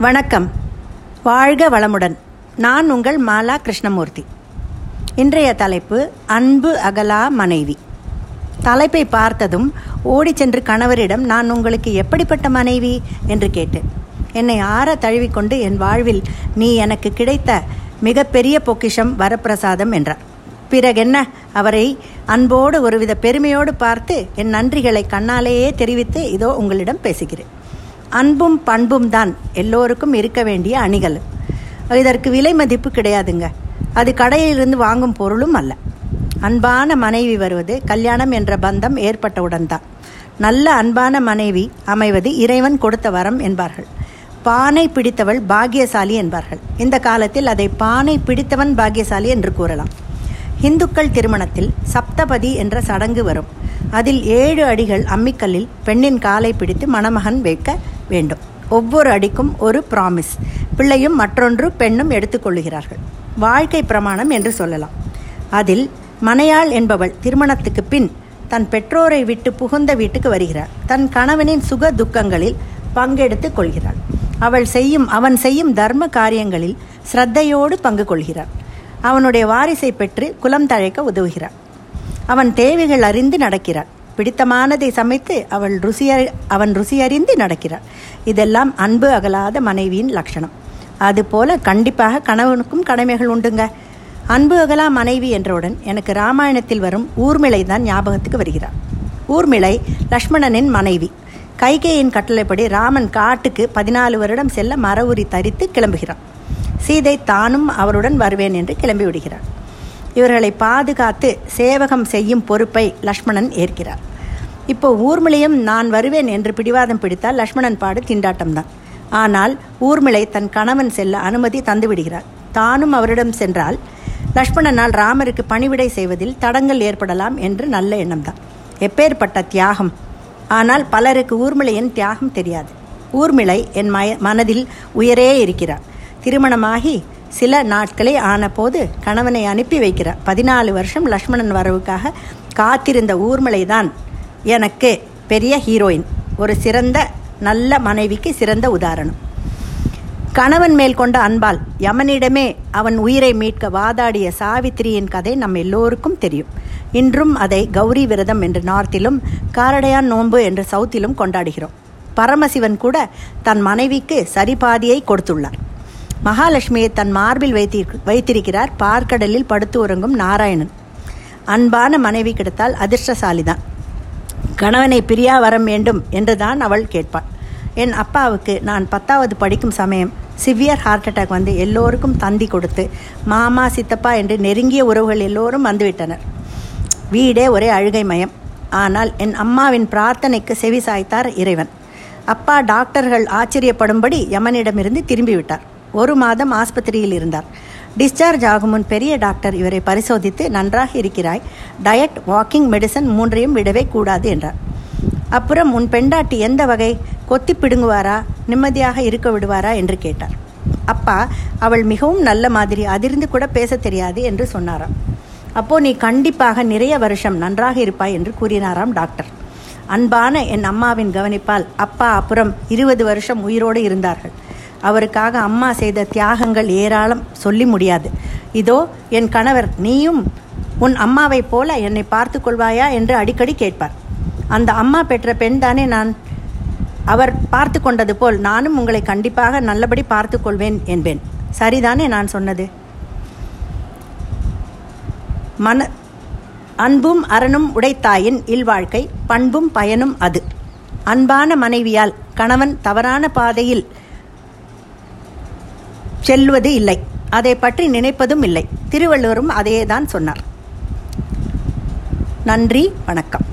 வணக்கம். வாழ்க வளமுடன். நான் உங்கள் மாலா கிருஷ்ணமூர்த்தி. இன்றைய தலைப்பு அன்பு அகலா மனைவி. தலைப்பை பார்த்ததும் ஓடி சென்று கணவரிடம் நான் உங்களுக்கு எப்படிப்பட்ட மனைவி? என்று கேட்டேன். என்னை ஆற தழுவிக்கொண்டு என் வாழ்வில் நீ எனக்கு கிடைத்த மிகப்பெரிய பொக்கிஷம் வரப்பிரசாதம் என்றார். பிறகென்ன அவரை அன்போடு ஒருவித பெருமையோடு பார்த்து என் நன்றிகளை கண்ணாலேயே தெரிவித்து இதோ உங்களிடம் பேசுகிறேன். அன்பும் பண்பும் தான் எல்லோருக்கும் இருக்க வேண்டிய அணிகள். இதற்கு விலை மதிப்பு கிடையாதுங்க. அது கடையிலிருந்து வாங்கும் பொருளும் அல்ல. அன்பான மனைவி வருவது கல்யாணம் என்ற பந்தம் ஏற்பட்டவுடன் தான். நல்ல அன்பான மனைவி அமைவது இறைவன் கொடுத்த வரம் என்பார்கள். பானை பிடித்தவள் பாக்கியசாலி என்பார்கள். இந்த காலத்தில் அதை பானை பிடித்தவன் பாக்கியசாலி என்று கூறலாம். இந்துக்கள் திருமணத்தில் சப்தபதி என்ற சடங்கு வரும். அதில் ஏழு அடிகள் அம்மிக்கல்லில் பெண்ணின் காலை பிடித்து மணமகன் வைக்க வேண்டும். ஒவ்வொரு அடிக்கும் ஒரு ப்ராமிஸ் பிள்ளையும் மற்றொன்று பெண்ணும் எடுத்துக்கொள்கிறார்கள் வாழ்க்கை பிரமாணம் என்று சொல்லலாம். அதில் மனையாள் என்பவள் திருமணத்துக்கு பின் தன் பெற்றோரை விட்டு புகுந்த வீட்டுக்கு வருகிறாள். தன் கணவனின் சுக துக்கங்களில் பங்கெடுத்துக் கொள்கிறாள். அவள் செய்யும் அவன் செய்யும் தர்ம காரியங்களில் ஸ்ரத்தையோடு பங்கு கொள்கிறாள். அவனுடைய வாரிசை பெற்று குலம் தழைக்க உதவுகிறாள். அவன் தேவைகள் அறிந்து நடக்கிறாள். பிடித்தமானதை சமைத்து அவள் ருசியறி அவன் ருசியறிந்து நடக்கிறாள். இதெல்லாம் அன்பு அகலாத மனைவியின் லட்சணம். அதுபோல கண்டிப்பாக கணவனுக்கும் கடமைகள் உண்டுங்க. அன்பு அகலா மனைவி என்றவுடன் எனக்கு ராமாயணத்தில் வரும் ஊர்மிளை தான் ஞாபகத்துக்கு வருகிறார் ஊர்மிளை லக்ஷ்மணனின் மனைவி. கைகேயின் கட்டளைப்படி ராமன் காட்டுக்கு பதினாலு வருடம் செல்ல மரவுரி தரித்து கிளம்புகிறான். சீதை தானும் அவருடன் வருவேன் என்று கிளம்பி விடுகிறார் இவர்களை பாதுகாத்து சேவகம் செய்யும் பொறுப்பை லக்ஷ்மணன் ஏற்கிறார். இப்போ ஊர்மிளையும் நான் வருவேன் என்று பிடிவாதம் பிடித்தால் லக்ஷ்மணன் பாடு திண்டாட்டம்தான். ஆனால் ஊர்மிளை தன் கணவன் செல்ல அனுமதி தந்துவிடுகிறார். தானும் அவரிடம் சென்றால் லக்ஷ்மணனால் ராமருக்கு பணிவிடை செய்வதில் தடங்கள் ஏற்படலாம் என்று நல்ல எண்ணம்தான். எப்பேற்பட்ட தியாகம். ஆனால் பலருக்கு ஊர்மிளையின் தியாகம் தெரியாது. ஊர்மிளை என் மய மனதில் உயரே இருக்கிறார். திருமணமாகி சில நாட்களே ஆனபோது கணவனை அனுப்பி வைக்கிறார். பதினாலு வருஷம் லக்ஷ்மணன் வரவுக்காக காத்திருந்த ஊர்மலை தான் எனக்கு பெரிய ஹீரோயின் ஒரு சிறந்த நல்ல மனைவிக்கு சிறந்த உதாரணம். கணவன் மேல் கொண்ட அன்பால் யமனிடமே அவன் உயிரை மீட்க வாதாடிய சாவித்திரியின் கதை நம் எல்லோருக்கும் தெரியும். இன்றும் அதை கௌரி விரதம் என்று நார்த்திலும் காரடையான் நோன்பு என்று சவுத்திலும் கொண்டாடுகிறோம். பரமசிவன் கூட தன் மனைவிக்கு சரிபாதியை கொடுத்துள்ளார். மகாலட்சுமியை தன் மார்பில் வைத்தி வைத்திருக்கிறார். பார்க்கடலில் படுத்து உறங்கும் நாராயணன். அன்பான மனைவி கிடைத்தால் அதிர்ஷ்டசாலிதான். கணவனை பிரியா வரம் வேண்டும் என்றுதான் அவள் கேட்பாள். என் அப்பாவுக்கு நான் பத்தாவது படிக்கும் சமயம் சிவியர் ஹார்ட் அட்டாக் வந்து எல்லோருக்கும் தந்தி கொடுத்து மாமா சித்தப்பா என்று நெருங்கிய உறவுகள் எல்லோரும் வந்துவிட்டனர். வீடே ஒரே அழுகை மயம். ஆனால் என் அம்மாவின் பிரார்த்தனைக்கு செவி சாய்த்தார் இறைவன். அப்பா டாக்டர்கள் ஆச்சரியப்படும்படி யமனிடமிருந்து திரும்பிவிட்டார். ஒரு மாதம் ஆஸ்பத்திரியில் இருந்தார். டிஸ்சார்ஜ் ஆகும் முன் பெரிய டாக்டர் இவரை பரிசோதித்து நன்றாக இருக்கிறாய். டயட் வாக்கிங் மெடிசன் மூன்றையும் விடவே கூடாது என்றார். அப்புறம் உன் பெண்டாட்டி எந்த வகை கொத்தி பிடுங்குவாரா நிம்மதியாக இருக்க விடுவாரா என்று கேட்டார். அப்பா அவள் மிகவும் நல்ல மாதிரி அதிர்ந்து கூட பேச தெரியாது என்று சொன்னாராம். அப்போ நீ கண்டிப்பாக நிறைய வருஷம் நன்றாக இருப்பாய் என்று கூறினாராம் டாக்டர். அன்பான என் அம்மாவின் கவனிப்பால் அப்பா அப்புறம் இருபது வருஷம் உயிரோடு இருந்தார்கள். அவருக்காக அம்மா செய்த தியாகங்கள் ஏராளம் சொல்லி முடியாது. இதோ என் கணவர் நீயும் உன் அம்மாவைப் போல என்னை பார்த்து கொள்வாயா என்று அடிக்கடி கேட்பார். அந்த அம்மா பெற்ற பெண் தானே நான். அவர் பார்த்து கொண்டது போல் நானும் உங்களை கண்டிப்பாக நல்லபடி பார்த்து கொள்வேன் என்பேன். சரிதானே நான் சொன்னது? மன அன்பும் அரணும் உடைத்தாயின் இல்வாழ்க்கை பண்பும் பயனும் அது. அன்பான மனைவியால் கணவன் தவறான பாதையில் செல்வது இல்லை. அதை பற்றி நினைப்பதும் இல்லை. திருவள்ளுவரும் அதையே தான் சொன்னார். நன்றி வணக்கம்.